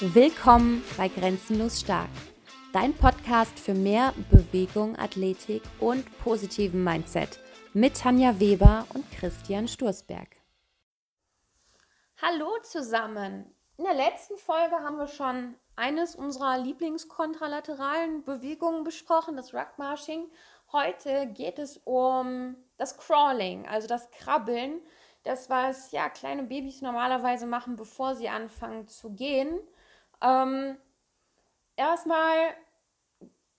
Willkommen bei Grenzenlos Stark, dein Podcast für mehr Bewegung, Athletik und positiven Mindset mit Tanja Weber und Christian Sturzberg. Hallo zusammen! In der letzten Folge haben wir schon eines unserer Lieblingskontralateralen Bewegungen besprochen, das Rugmarching. Heute geht es um das Crawling, also das Krabbeln. Das, was ja kleine Babys normalerweise machen, bevor sie anfangen zu gehen. Ähm, erstmal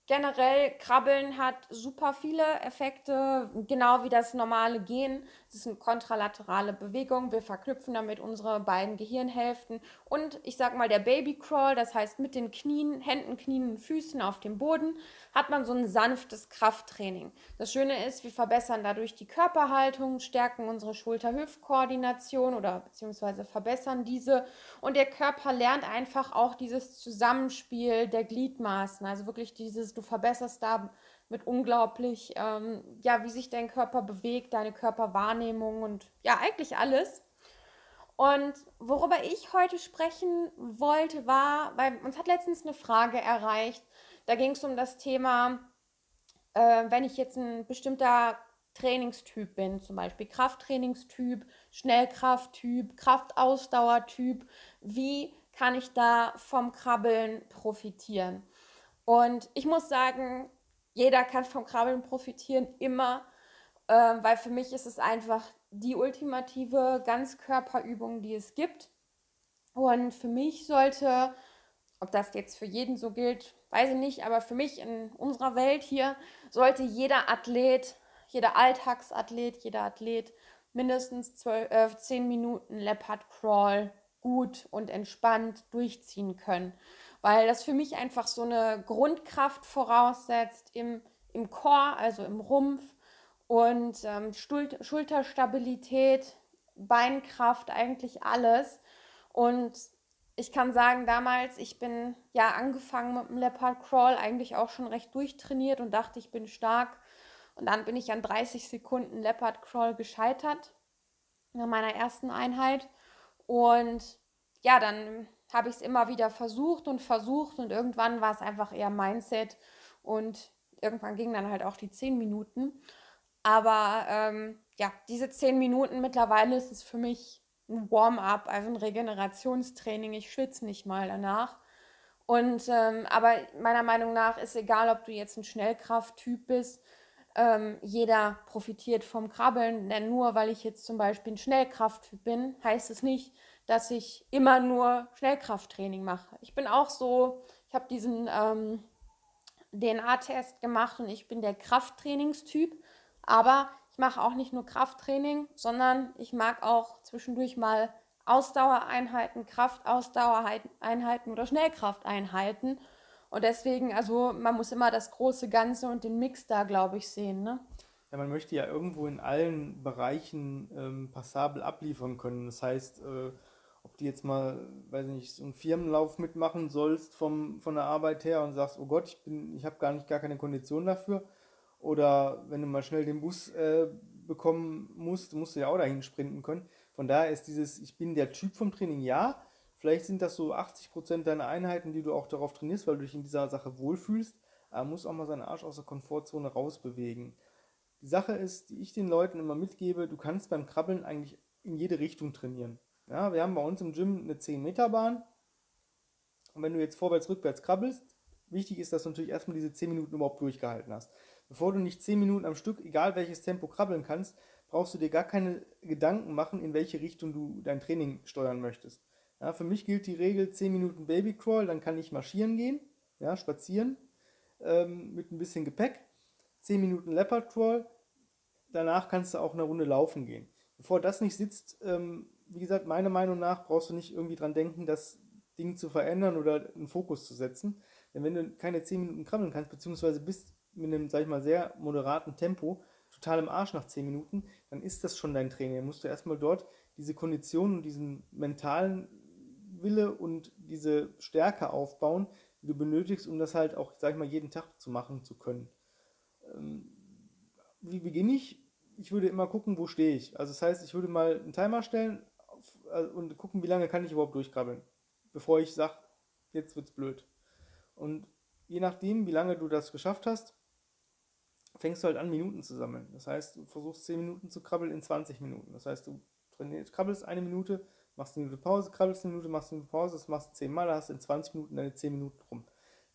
generell Krabbeln hat super viele Effekte, genau wie das normale Gehen. Es ist eine kontralaterale Bewegung. Wir verknüpfen damit unsere beiden Gehirnhälften. Und ich sag mal, der Baby Crawl, das heißt mit den Knien, Händen, Knien und Füßen auf dem Boden, hat man so ein sanftes Krafttraining. Das Schöne ist, wir verbessern dadurch die Körperhaltung, stärken unsere Schulter-Hüft-Koordination oder beziehungsweise verbessern diese. Und der Körper lernt einfach auch dieses Zusammenspiel der Gliedmaßen. Also wirklich dieses, du verbesserst da mit unglaublich, ähm, ja, wie sich dein Körper bewegt, deine Körperwahrnehmung und ja, eigentlich alles. Und worüber ich heute sprechen wollte, war, weil uns hat letztens eine Frage erreicht, da ging es um das Thema, äh, wenn ich jetzt ein bestimmter Trainingstyp bin, zum Beispiel Krafttrainingstyp, Schnellkrafttyp, Kraftausdauertyp, wie kann ich da vom Krabbeln profitieren? Und ich muss sagen, jeder kann vom Krabbeln profitieren, immer, äh, weil für mich ist es einfach die ultimative Ganzkörperübung, die es gibt. Und für mich sollte, ob das jetzt für jeden so gilt, weiß ich nicht, aber für mich in unserer Welt hier sollte jeder Athlet, jeder Alltagsathlet, jeder Athlet mindestens 12, äh, 10 Minuten Leopard Crawl gut und entspannt durchziehen können. Weil das für mich einfach so eine Grundkraft voraussetzt im, im Core, also im Rumpf und ähm, Schulterstabilität, Beinkraft, eigentlich alles. Und ich kann sagen, damals, ich bin ja angefangen mit dem Leopard Crawl, eigentlich auch schon recht durchtrainiert und dachte, ich bin stark. Und dann bin ich an 30 Sekunden Leopard Crawl gescheitert in meiner ersten Einheit. Und ja, dann habe ich es immer wieder versucht und versucht und irgendwann war es einfach eher Mindset und irgendwann ging dann halt auch die 10 Minuten. Aber ähm, ja, diese 10 Minuten mittlerweile ist es für mich ein Warm-up, also ein Regenerationstraining. Ich schwitze nicht mal danach. Und ähm, aber meiner Meinung nach ist egal, ob du jetzt ein Schnellkrafttyp bist, ähm, jeder profitiert vom Krabbeln. Denn nur weil ich jetzt zum Beispiel ein Schnellkrafttyp bin, heißt es nicht, dass ich immer nur Schnellkrafttraining mache. Ich bin auch so, ich habe diesen ähm, DNA-Test gemacht und ich bin der Krafttrainingstyp. Aber ich mache auch nicht nur Krafttraining, sondern ich mag auch zwischendurch mal Ausdauereinheiten, Kraftausdauereinheiten oder Schnellkrafteinheiten. Und deswegen, also man muss immer das große Ganze und den Mix da, glaube ich, sehen. Ne? Ja, man möchte ja irgendwo in allen Bereichen ähm, passabel abliefern können. Das heißt, äh, ob du jetzt mal, weiß nicht, so einen Firmenlauf mitmachen sollst vom, von der Arbeit her und sagst, oh Gott, ich bin, ich habe gar nicht gar keine Kondition dafür oder wenn du mal schnell den Bus äh, bekommen musst, musst du ja auch dahin sprinten können. Von daher ist dieses, ich bin der Typ vom Training, ja. Vielleicht sind das so 80% deiner Einheiten, die du auch darauf trainierst, weil du dich in dieser Sache wohlfühlst. Aber muss auch mal seinen Arsch aus der Komfortzone rausbewegen. Die Sache ist, die ich den Leuten immer mitgebe, du kannst beim Krabbeln eigentlich in jede Richtung trainieren. Ja, wir haben bei uns im Gym eine 10-Meter-Bahn. Und wenn du jetzt vorwärts, rückwärts krabbelst, wichtig ist, dass du natürlich erstmal diese 10 Minuten überhaupt durchgehalten hast. Bevor du nicht 10 Minuten am Stück, egal welches Tempo, krabbeln kannst, brauchst du dir gar keine Gedanken machen, in welche Richtung du dein Training steuern möchtest. Ja, für mich gilt die Regel 10 Minuten Babycrawl, dann kann ich marschieren gehen, ja, spazieren ähm, mit ein bisschen Gepäck. 10 Minuten Leopard Crawl, danach kannst du auch eine Runde laufen gehen. Bevor das nicht sitzt, ähm, wie gesagt, meiner Meinung nach brauchst du nicht irgendwie dran denken, das Ding zu verändern oder einen Fokus zu setzen. Denn wenn du keine 10 Minuten krabbeln kannst, beziehungsweise bist mit einem, sag ich mal, sehr moderaten Tempo total im Arsch nach 10 Minuten, dann ist das schon dein Training. Dann musst du erstmal dort diese Kondition und diesen mentalen Wille und diese Stärke aufbauen, die du benötigst, um das halt auch, sag ich mal, jeden Tag zu machen zu können. Ähm, wie beginne ich? Ich würde immer gucken, wo stehe ich. Also das heißt, ich würde mal einen Timer stellen und gucken, wie lange kann ich überhaupt durchkrabbeln. Bevor ich sage, jetzt wird's blöd. Und je nachdem, wie lange du das geschafft hast, fängst du halt an, Minuten zu sammeln. Das heißt, du versuchst 10 Minuten zu krabbeln in 20 Minuten. Das heißt, du trainierst, krabbelst eine Minute, machst eine Minute Pause, krabbelst eine Minute, machst eine Minute Pause, das machst du 10 Mal, hast in 20 Minuten deine 10 Minuten rum.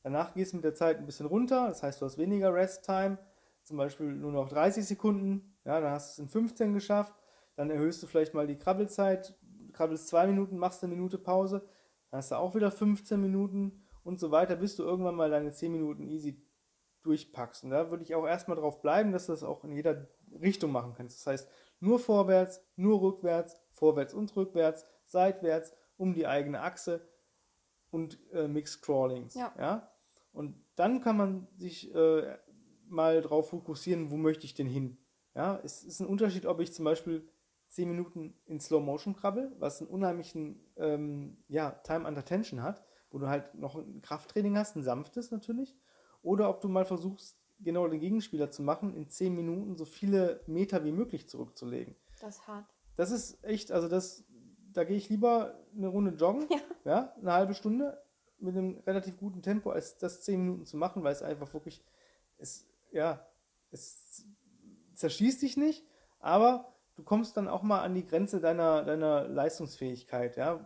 Danach gehst du mit der Zeit ein bisschen runter, das heißt, du hast weniger Rest-Time, zum Beispiel nur noch 30 Sekunden, ja, dann hast du es in 15 geschafft, dann erhöhst du vielleicht mal die Krabbelzeit, krabbelst 2 Minuten, machst eine Minute Pause, dann hast du auch wieder 15 Minuten und so weiter, bis du irgendwann mal deine 10 Minuten easy durchpackst. Und da würde ich auch erstmal drauf bleiben, dass du das auch in jeder Richtung machen kannst. Das heißt, nur vorwärts, nur rückwärts, vorwärts und rückwärts, seitwärts, um die eigene Achse und äh, Mixed Crawlings. Ja. ja. Und dann kann man sich äh, mal darauf fokussieren, wo möchte ich denn hin. Ja, es ist ein Unterschied, ob ich zum Beispiel 10 Minuten in Slow Motion krabbel, was einen unheimlichen ähm, ja, Time under Tension hat, wo du halt noch ein Krafttraining hast, ein sanftes natürlich, oder ob du mal versuchst, genau den Gegenspieler zu machen, in 10 Minuten so viele Meter wie möglich zurückzulegen. Das ist hart. Das ist echt, also das, da gehe ich lieber eine Runde joggen, Ja. ja, eine halbe Stunde mit einem relativ guten Tempo, als das 10 Minuten zu machen, weil es einfach wirklich, es, ja, es zerschießt dich nicht, aber du kommst dann auch mal an die Grenze deiner, deiner Leistungsfähigkeit, ja.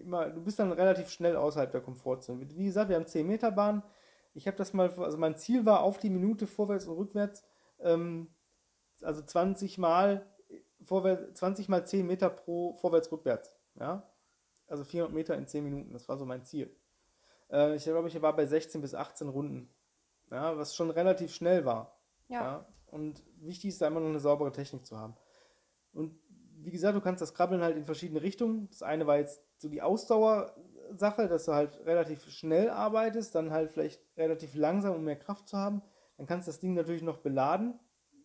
Immer, du bist dann relativ schnell außerhalb der Komfortzone. Wie gesagt, wir haben 10 Meter Bahn. Ich habe das mal, also mein Ziel war auf die Minute vorwärts und rückwärts, ähm, also 20 mal vorwärts, 20 mal 10 Meter pro vorwärts, rückwärts, ja. Also 400 Meter in 10 Minuten, das war so mein Ziel. Äh, ich glaube, ich war bei 16 bis 18 Runden, ja, was schon relativ schnell war. Ja. Ja. Und wichtig ist da immer noch eine saubere Technik zu haben. Und wie gesagt, du kannst das Krabbeln halt in verschiedene Richtungen. Das eine war jetzt so die Ausdauersache, dass du halt relativ schnell arbeitest, dann halt vielleicht relativ langsam, um mehr Kraft zu haben. Dann kannst du das Ding natürlich noch beladen,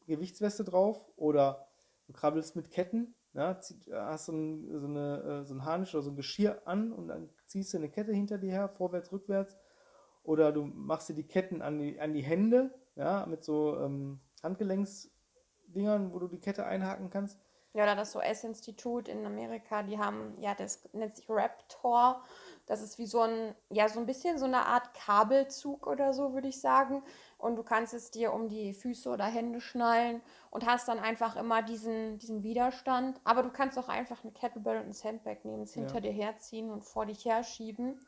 Gewichtsweste drauf oder du krabbelst mit Ketten, ja, zieh- hast so ein, so, eine, äh, so ein Harnisch oder so ein Geschirr an und dann ziehst du eine Kette hinter dir her, vorwärts, rückwärts. Oder du machst dir die Ketten an die, an die Hände, ja, mit so ähm, Handgelenksdingern, wo du die Kette einhaken kannst. Ja, oder das OS-Institut in Amerika, die haben, ja, das nennt sich Raptor. Das ist wie so ein, ja, so ein bisschen so eine Art Kabelzug oder so, würde ich sagen. Und du kannst es dir um die Füße oder Hände schnallen und hast dann einfach immer diesen, diesen Widerstand. Aber du kannst auch einfach eine Kettlebell und ein Sandbag nehmen, es Ja. hinter dir herziehen und vor dich herschieben.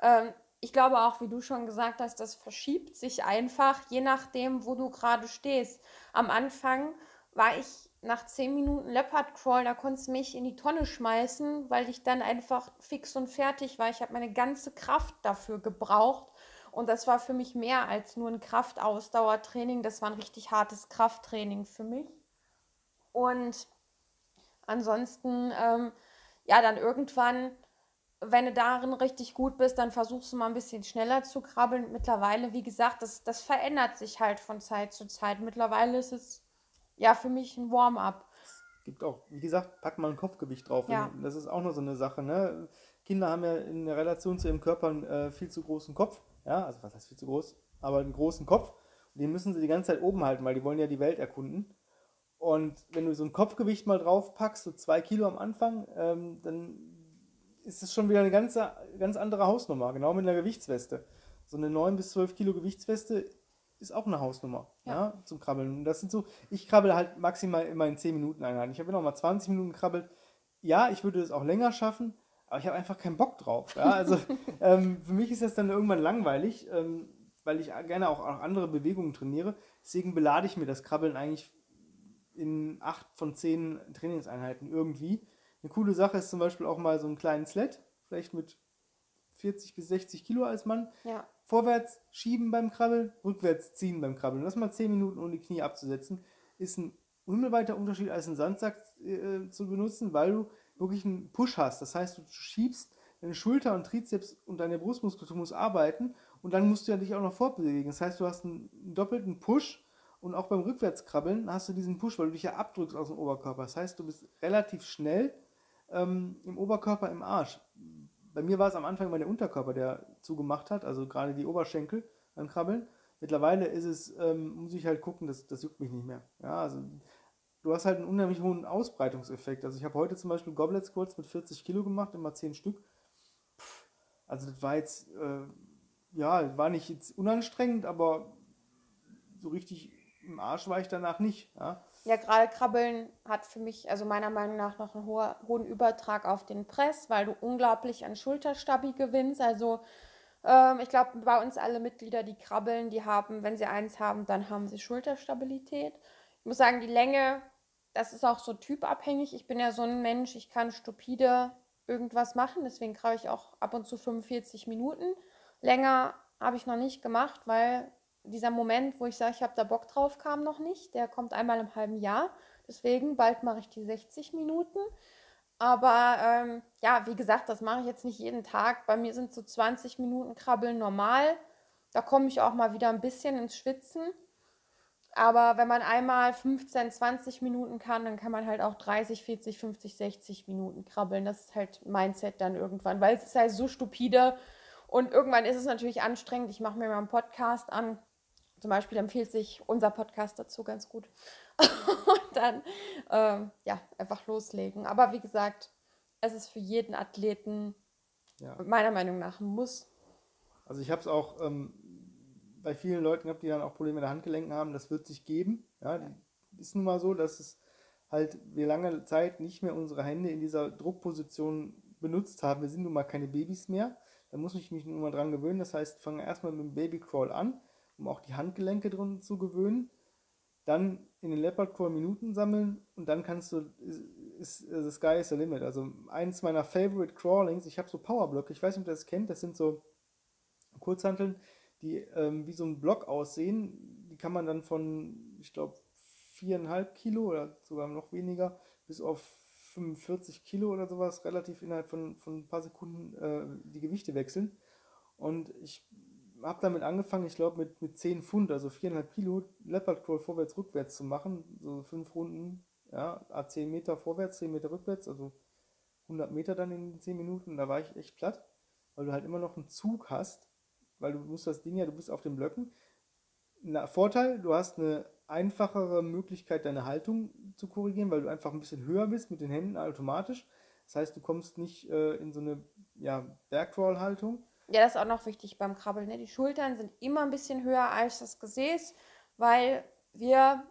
Ähm, ich glaube auch, wie du schon gesagt hast, das verschiebt sich einfach, je nachdem, wo du gerade stehst. Am Anfang war ich nach 10 Minuten Leopard Crawl, da konntest du mich in die Tonne schmeißen, weil ich dann einfach fix und fertig war. Ich habe meine ganze Kraft dafür gebraucht. Und das war für mich mehr als nur ein Kraftausdauertraining. Das war ein richtig hartes Krafttraining für mich. Und ansonsten, ähm, ja, dann irgendwann, wenn du darin richtig gut bist, dann versuchst du mal ein bisschen schneller zu krabbeln. Mittlerweile, wie gesagt, das, das verändert sich halt von Zeit zu Zeit. Mittlerweile ist es ja für mich ein Warm-up. Gibt auch, wie gesagt, pack mal ein Kopfgewicht drauf. Ja. Das ist auch noch so eine Sache. Ne? Kinder haben ja in der Relation zu ihrem Körper einen äh, viel zu großen Kopf. Ja, also was heißt viel zu groß? Aber einen großen Kopf. Und den müssen sie die ganze Zeit oben halten, weil die wollen ja die Welt erkunden. Und wenn du so ein Kopfgewicht mal drauf packst, so zwei Kilo am Anfang, ähm, dann ist es schon wieder eine ganz, ganz andere Hausnummer, genau mit einer Gewichtsweste. So eine 9 bis 12 Kilo Gewichtsweste ist auch eine Hausnummer Ja. ja. zum Krabbeln. Und das sind so, ich krabbel halt maximal immer in 10 Minuten Einheiten. Ich habe noch mal 20 Minuten gekrabbelt. Ja, ich würde es auch länger schaffen, aber ich habe einfach keinen Bock drauf. Ja? Also ähm, für mich ist das dann irgendwann langweilig, ähm, weil ich gerne auch, auch andere Bewegungen trainiere. Deswegen belade ich mir das Krabbeln eigentlich in 8 von 10 Trainingseinheiten irgendwie. Eine coole Sache ist zum Beispiel auch mal so einen kleinen Sled, vielleicht mit 40 bis 60 Kilo als Mann. Ja, Vorwärts schieben beim Krabbeln, rückwärts ziehen beim Krabbeln. Das mal 10 Minuten ohne die Knie abzusetzen, ist ein himmelweiter Unterschied als einen Sandsack äh, zu benutzen, weil du wirklich einen Push hast. Das heißt, du schiebst deine Schulter und Trizeps und deine Brustmuskulatur muss arbeiten und dann musst du ja dich auch noch fortbewegen. Das heißt, du hast einen doppelten Push und auch beim Rückwärtskrabbeln hast du diesen Push, weil du dich ja abdrückst aus dem Oberkörper. Das heißt, du bist relativ schnell ähm, im Oberkörper im Arsch. Bei mir war es am Anfang immer der Unterkörper, der zugemacht hat, also gerade die Oberschenkel beim Krabbeln. Mittlerweile ist es, ähm, muss ich halt gucken, das, das juckt mich nicht mehr. Ja, also du hast halt einen unheimlich hohen Ausbreitungseffekt. Also ich habe heute zum Beispiel Goblet Squats mit 40 Kilo gemacht, immer 10 Stück. Pff, Also das war jetzt, äh, ja, war nicht jetzt unanstrengend, aber so richtig im Arsch war ich danach nicht. Ja, ja gerade Krabbeln hat für mich, also meiner Meinung nach, noch einen hoher, hohen Übertrag auf den Press, weil du unglaublich an Schulterstabi gewinnst. Also ähm, ich glaube, bei uns alle Mitglieder, die krabbeln, die haben, wenn sie eins haben, dann haben sie Schulterstabilität. Ich muss sagen, die Länge, das ist auch so typabhängig. Ich bin ja so ein Mensch, ich kann stupide irgendwas machen, deswegen krabbel ich auch ab und zu 45 Minuten. Länger habe ich noch nicht gemacht, weil dieser Moment, wo ich sage, ich habe da Bock drauf, kam noch nicht. Der kommt einmal im halben Jahr. Deswegen, bald mache ich die 60 Minuten. Aber ähm, ja, wie gesagt, das mache ich jetzt nicht jeden Tag. Bei mir sind so 20 Minuten Krabbeln normal. Da komme ich auch mal wieder ein bisschen ins Schwitzen. Aber wenn man einmal 15, 20 Minuten kann, dann kann man halt auch 30, 40, 50, 60 Minuten krabbeln. Das ist halt Mindset dann irgendwann, weil es ist halt so stupide. Und irgendwann ist es natürlich anstrengend. Ich mache mir mal einen Podcast an zum Beispiel empfiehlt sich unser Podcast dazu ganz gut. und dann ähm, ja, einfach loslegen. Aber wie gesagt, es ist für jeden Athleten ja. meiner Meinung nach ein Muss. Also ich habe es auch ähm, bei vielen Leuten gehabt, die dann auch Probleme mit der Handgelenken haben. Das wird sich geben. Ja, ja. Ist nun mal so, dass es halt wir lange Zeit nicht mehr unsere Hände in dieser Druckposition benutzt haben. Wir sind nun mal keine Babys mehr. Da muss ich mich nun mal dran gewöhnen. Das heißt, fange erstmal mit dem Babycrawl an um auch die Handgelenke drin zu gewöhnen. Dann in den Leopard Crawl Minuten sammeln und dann kannst du, ist, ist the sky is the limit. Also eins meiner favorite Crawlings, ich habe so Powerblöcke, ich weiß nicht, ob ihr das kennt, das sind so Kurzhanteln, die ähm, wie so ein Block aussehen. Die kann man dann von, ich glaube, viereinhalb Kilo oder sogar noch weniger bis auf 45 Kilo oder sowas relativ innerhalb von, von ein paar Sekunden äh, die Gewichte wechseln. Und ich habe damit angefangen, ich glaube, mit, mit 10 Pfund, also 4,5 Kilo, Leopard Crawl vorwärts, rückwärts zu machen. So 5 Runden, ja, 10 Meter vorwärts, 10 Meter rückwärts, also 100 Meter dann in 10 Minuten. Da war ich echt platt, weil du halt immer noch einen Zug hast, weil du musst das Ding ja, du bist auf den Blöcken. Na, Vorteil, du hast eine einfachere Möglichkeit, deine Haltung zu korrigieren, weil du einfach ein bisschen höher bist mit den Händen automatisch. Das heißt, du kommst nicht äh, in so eine ja, Bergcrawl-Haltung ja, das ist auch noch wichtig beim Krabbeln. Ne? Die Schultern sind immer ein bisschen höher als das Gesäß, weil wir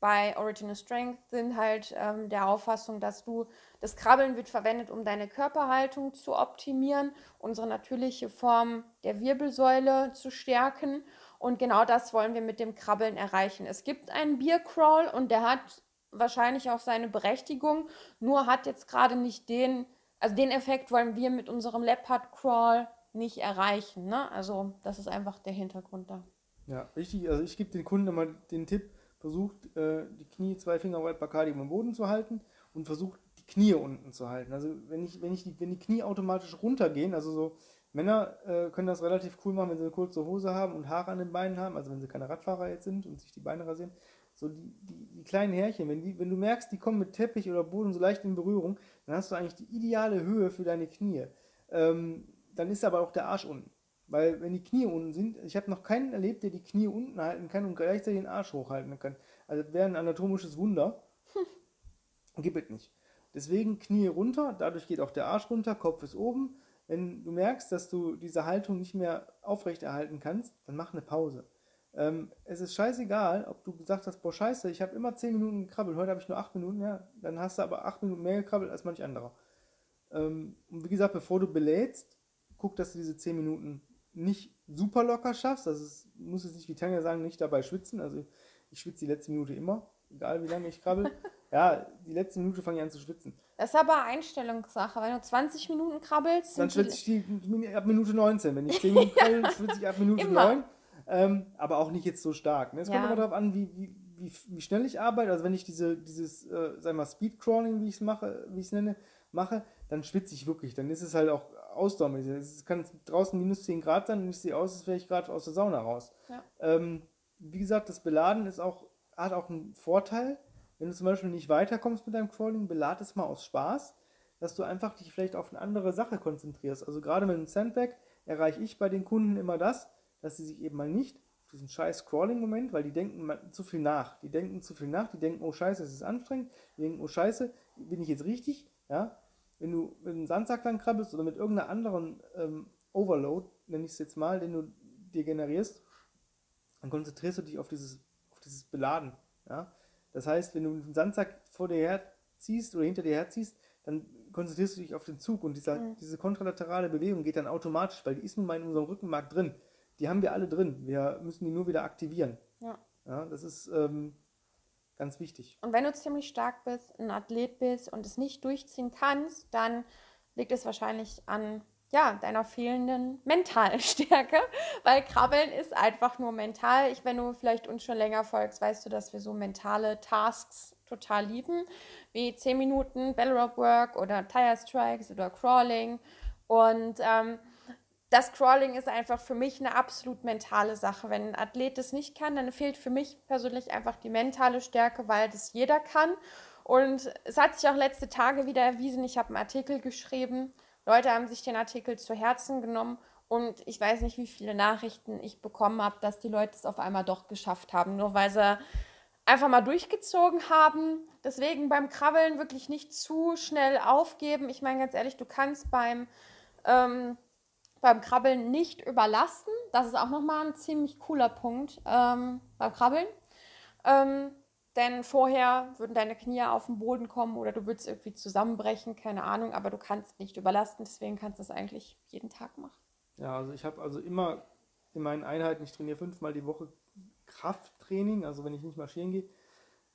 bei Original Strength sind halt ähm, der Auffassung, dass du das Krabbeln wird verwendet, um deine Körperhaltung zu optimieren, unsere natürliche Form der Wirbelsäule zu stärken. Und genau das wollen wir mit dem Krabbeln erreichen. Es gibt einen Biercrawl und der hat wahrscheinlich auch seine Berechtigung, nur hat jetzt gerade nicht den, also den Effekt wollen wir mit unserem Leopard Crawl nicht erreichen. Ne? Also das ist einfach der Hintergrund da. Ja, richtig. Also ich gebe den Kunden immer den Tipp, versucht äh, die Knie zwei Finger weit Bacardi am Boden zu halten und versucht die Knie unten zu halten. Also wenn ich, wenn ich die, wenn die Knie automatisch runtergehen, also so Männer äh, können das relativ cool machen, wenn sie eine kurze Hose haben und Haare an den Beinen haben, also wenn sie keine Radfahrer jetzt sind und sich die Beine rasieren. So die, die, die kleinen Härchen, wenn, die, wenn du merkst, die kommen mit Teppich oder Boden so leicht in Berührung, dann hast du eigentlich die ideale Höhe für deine Knie. Ähm, dann ist aber auch der Arsch unten. Weil wenn die Knie unten sind, ich habe noch keinen erlebt, der die Knie unten halten kann und gleichzeitig den Arsch hochhalten kann. Also das wäre ein anatomisches Wunder. Hm. Gibt es nicht. Deswegen Knie runter, dadurch geht auch der Arsch runter, Kopf ist oben. Wenn du merkst, dass du diese Haltung nicht mehr aufrechterhalten kannst, dann mach eine Pause. Ähm, es ist scheißegal, ob du gesagt hast, boah scheiße, ich habe immer 10 Minuten gekrabbelt, heute habe ich nur 8 Minuten, ja, dann hast du aber 8 Minuten mehr gekrabbelt als manch anderer. Ähm, und wie gesagt, bevor du belädst, guck, dass du diese 10 Minuten nicht super locker schaffst. Also es muss jetzt nicht wie Tanja sagen, nicht dabei schwitzen. Also ich schwitze die letzte Minute immer, egal wie lange ich krabbel. ja, die letzte Minute fange ich an zu schwitzen. Das ist aber Einstellungssache. Wenn du 20 Minuten krabbelst, dann schwitze ich die, ab Minute 19. Wenn ich 10 Minuten krabbel, schwitze ich ab Minute immer. 9. Ähm, aber auch nicht jetzt so stark. Ne? Es ja. kommt immer darauf an, wie, wie, wie, wie, schnell ich arbeite. Also wenn ich diese, dieses, äh, sag mal, Speedcrawling, wie ich es mache, wie ich es nenne, mache, dann schwitze ich wirklich. Dann ist es halt auch ausdauermäßig. Es kann draußen minus 10 Grad sein und ich sehe aus, als wäre ich gerade aus der Sauna raus. Ja. Ähm, wie gesagt, das Beladen ist auch, hat auch einen Vorteil. Wenn du zum Beispiel nicht weiterkommst mit deinem Crawling, belad es mal aus Spaß, dass du einfach dich vielleicht auf eine andere Sache konzentrierst. Also gerade mit dem Sandbag erreiche ich bei den Kunden immer das, dass sie sich eben mal nicht auf diesen scheiß Crawling-Moment, weil die denken zu viel nach. Die denken zu viel nach, die denken, oh scheiße, es ist anstrengend, die denken, oh scheiße, bin ich jetzt richtig? Ja, wenn du mit einem Sandsack dann krabbelst oder mit irgendeiner anderen ähm, Overload, nenne ich es jetzt mal, den du dir generierst, dann konzentrierst du dich auf dieses, auf dieses Beladen. Ja? Das heißt, wenn du einen Sandsack vor dir herziehst oder hinter dir herziehst, dann konzentrierst du dich auf den Zug und dieser, mhm. diese kontralaterale Bewegung geht dann automatisch, weil die ist nun mal in unserem Rückenmark drin. Die haben wir alle drin. Wir müssen die nur wieder aktivieren. Ja. ja das ist ähm, ganz wichtig. Und wenn du ziemlich stark bist, ein Athlet bist und es nicht durchziehen kannst, dann liegt es wahrscheinlich an ja, deiner fehlenden mentalen Stärke, weil Krabbeln ist einfach nur mental. Ich, wenn du vielleicht uns schon länger folgst, weißt du, dass wir so mentale Tasks total lieben, wie 10 Minuten Bellrope Work oder Tire Strikes oder Crawling. Und ähm, das Crawling ist einfach für mich eine absolut mentale Sache. Wenn ein Athlet das nicht kann, dann fehlt für mich persönlich einfach die mentale Stärke, weil das jeder kann. Und es hat sich auch letzte Tage wieder erwiesen, ich habe einen Artikel geschrieben, Leute haben sich den Artikel zu Herzen genommen und ich weiß nicht, wie viele Nachrichten ich bekommen habe, dass die Leute es auf einmal doch geschafft haben, nur weil sie einfach mal durchgezogen haben. Deswegen beim Krabbeln wirklich nicht zu schnell aufgeben. Ich meine ganz ehrlich, du kannst beim, ähm, beim Krabbeln nicht überlasten. Das ist auch nochmal ein ziemlich cooler Punkt ähm, beim Krabbeln. Ähm, denn vorher würden deine Knie auf den Boden kommen oder du würdest irgendwie zusammenbrechen, keine Ahnung, aber du kannst nicht überlasten, deswegen kannst du es eigentlich jeden Tag machen. Ja, also ich habe also immer in meinen Einheiten, ich trainiere fünfmal die Woche Krafttraining, also wenn ich nicht marschieren gehe,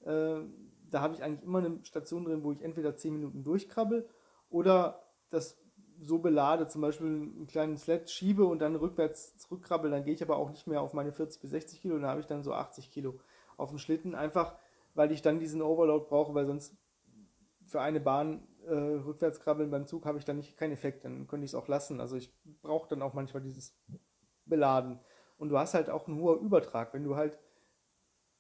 äh, da habe ich eigentlich immer eine Station drin, wo ich entweder zehn Minuten durchkrabbel oder das so belade, zum Beispiel einen kleinen Sled schiebe und dann rückwärts zurückkrabbel, dann gehe ich aber auch nicht mehr auf meine 40 bis 60 Kilo, dann habe ich dann so 80 Kilo auf dem Schlitten, einfach weil ich dann diesen Overload brauche, weil sonst für eine Bahn äh, rückwärts krabbeln beim Zug habe ich dann nicht keinen Effekt, dann könnte ich es auch lassen. Also ich brauche dann auch manchmal dieses Beladen. Und du hast halt auch einen hohen Übertrag, wenn du halt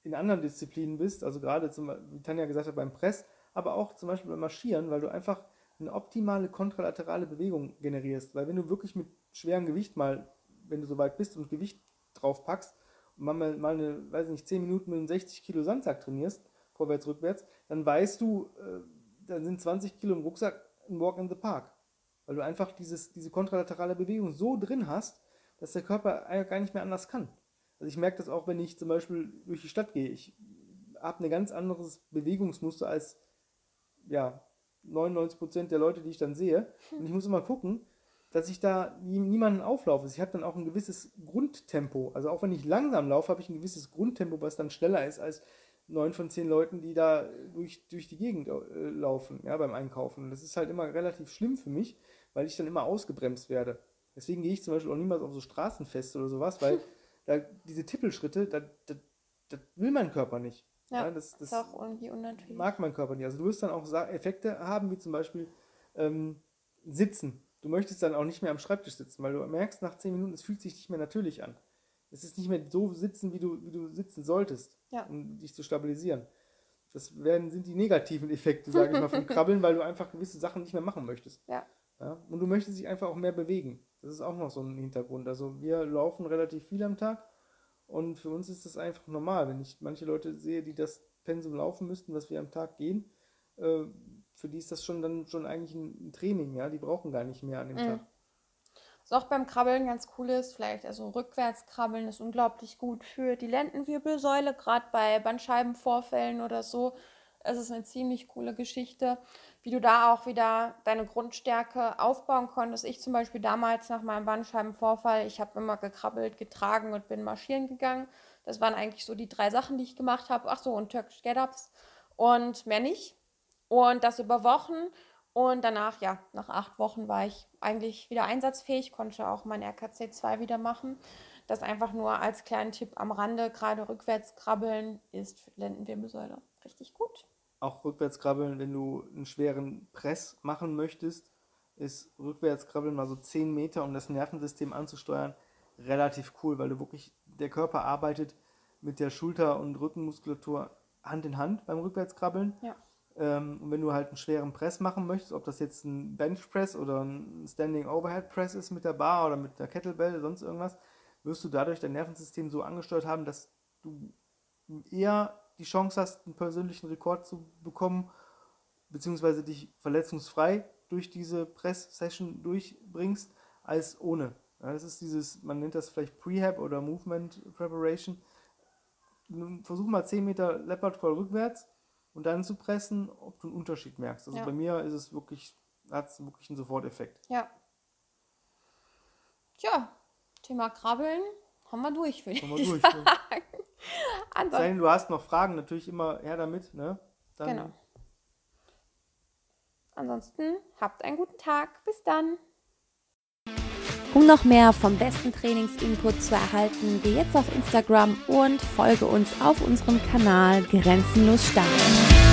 in anderen Disziplinen bist, also gerade zum, wie Tanja gesagt hat, beim Press, aber auch zum Beispiel beim Marschieren, weil du einfach eine optimale kontralaterale Bewegung generierst. Weil wenn du wirklich mit schwerem Gewicht mal, wenn du so weit bist und Gewicht drauf packst, mal, mal eine, weiß nicht, 10 Minuten mit einem 60 Kilo Sandsack trainierst, vorwärts, rückwärts, dann weißt du, äh, dann sind 20 Kilo im Rucksack ein Walk in the Park. Weil du einfach dieses, diese kontralaterale Bewegung so drin hast, dass der Körper gar nicht mehr anders kann. Also ich merke das auch, wenn ich zum Beispiel durch die Stadt gehe. Ich habe ein ganz anderes Bewegungsmuster als ja, 99% der Leute, die ich dann sehe. Und ich muss immer gucken, dass ich da niemanden auflaufe. Ich habe dann auch ein gewisses Grundtempo. Also auch wenn ich langsam laufe, habe ich ein gewisses Grundtempo, was dann schneller ist als neun von zehn Leuten, die da durch, durch die Gegend äh, laufen, ja, beim Einkaufen. Und das ist halt immer relativ schlimm für mich, weil ich dann immer ausgebremst werde. Deswegen gehe ich zum Beispiel auch niemals auf so Straßenfeste oder sowas, weil da, diese Tippelschritte, das will mein Körper nicht. Ja, ja das, das ist auch irgendwie unnatürlich. Mag mein Körper nicht. Also du wirst dann auch Effekte haben, wie zum Beispiel ähm, Sitzen du möchtest dann auch nicht mehr am Schreibtisch sitzen, weil du merkst nach zehn Minuten, es fühlt sich nicht mehr natürlich an. Es ist nicht mehr so sitzen, wie du, wie du sitzen solltest, ja. um dich zu stabilisieren. Das werden, sind die negativen Effekte, sage ich mal, vom Krabbeln, weil du einfach gewisse Sachen nicht mehr machen möchtest. Ja. ja. Und du möchtest dich einfach auch mehr bewegen. Das ist auch noch so ein Hintergrund. Also wir laufen relativ viel am Tag und für uns ist das einfach normal. Wenn ich manche Leute sehe, die das Pensum laufen müssten, was wir am Tag gehen, äh, für die ist das schon dann schon eigentlich ein, Training, ja. Die brauchen gar nicht mehr an dem mhm. Tag. Was auch beim Krabbeln ganz cool ist, vielleicht also rückwärts krabbeln ist unglaublich gut für die Lendenwirbelsäule, gerade bei Bandscheibenvorfällen oder so. Es ist eine ziemlich coole Geschichte, wie du da auch wieder deine Grundstärke aufbauen konntest. Ich zum Beispiel damals nach meinem Bandscheibenvorfall, ich habe immer gekrabbelt, getragen und bin marschieren gegangen. Das waren eigentlich so die drei Sachen, die ich gemacht habe. Ach so, und Turkish Get-Ups und mehr nicht. Und das über Wochen. Und danach, ja, nach acht Wochen war ich eigentlich wieder einsatzfähig, konnte auch mein RKC 2 wieder machen. Das einfach nur als kleinen Tipp am Rande, gerade rückwärts krabbeln ist für Lendenwirbelsäule richtig gut. Auch rückwärts krabbeln, wenn du einen schweren Press machen möchtest, ist rückwärts krabbeln mal so 10 Meter, um das Nervensystem anzusteuern, relativ cool, weil du wirklich, der Körper arbeitet mit der Schulter- und Rückenmuskulatur Hand in Hand beim Rückwärtskrabbeln. Ja. Ähm, und wenn du halt einen schweren Press machen möchtest, ob das jetzt ein Bench Press oder ein Standing Overhead Press ist mit der Bar oder mit der Kettlebell oder sonst irgendwas, wirst du dadurch dein Nervensystem so angesteuert haben, dass du eher die Chance hast, einen persönlichen Rekord zu bekommen, beziehungsweise dich verletzungsfrei durch diese Press-Session durchbringst, als ohne. Ja, das ist dieses, man nennt das vielleicht Prehab oder Movement Preparation. Versuch mal 10 Meter Leopard Crawl rückwärts und dann zu pressen, ob du einen Unterschied merkst. Also Ja. bei mir ist es wirklich, hat es wirklich einen Soforteffekt. Ja. Tja, Thema Krabbeln haben wir durch, würde ich durch. sagen. Ansonsten, du hast noch Fragen, natürlich immer her damit, ne? Dann genau. Ansonsten habt einen guten Tag. Bis dann. Um noch mehr vom besten Trainingsinput zu erhalten, geh jetzt auf Instagram und folge uns auf unserem Kanal Grenzenlos Stark.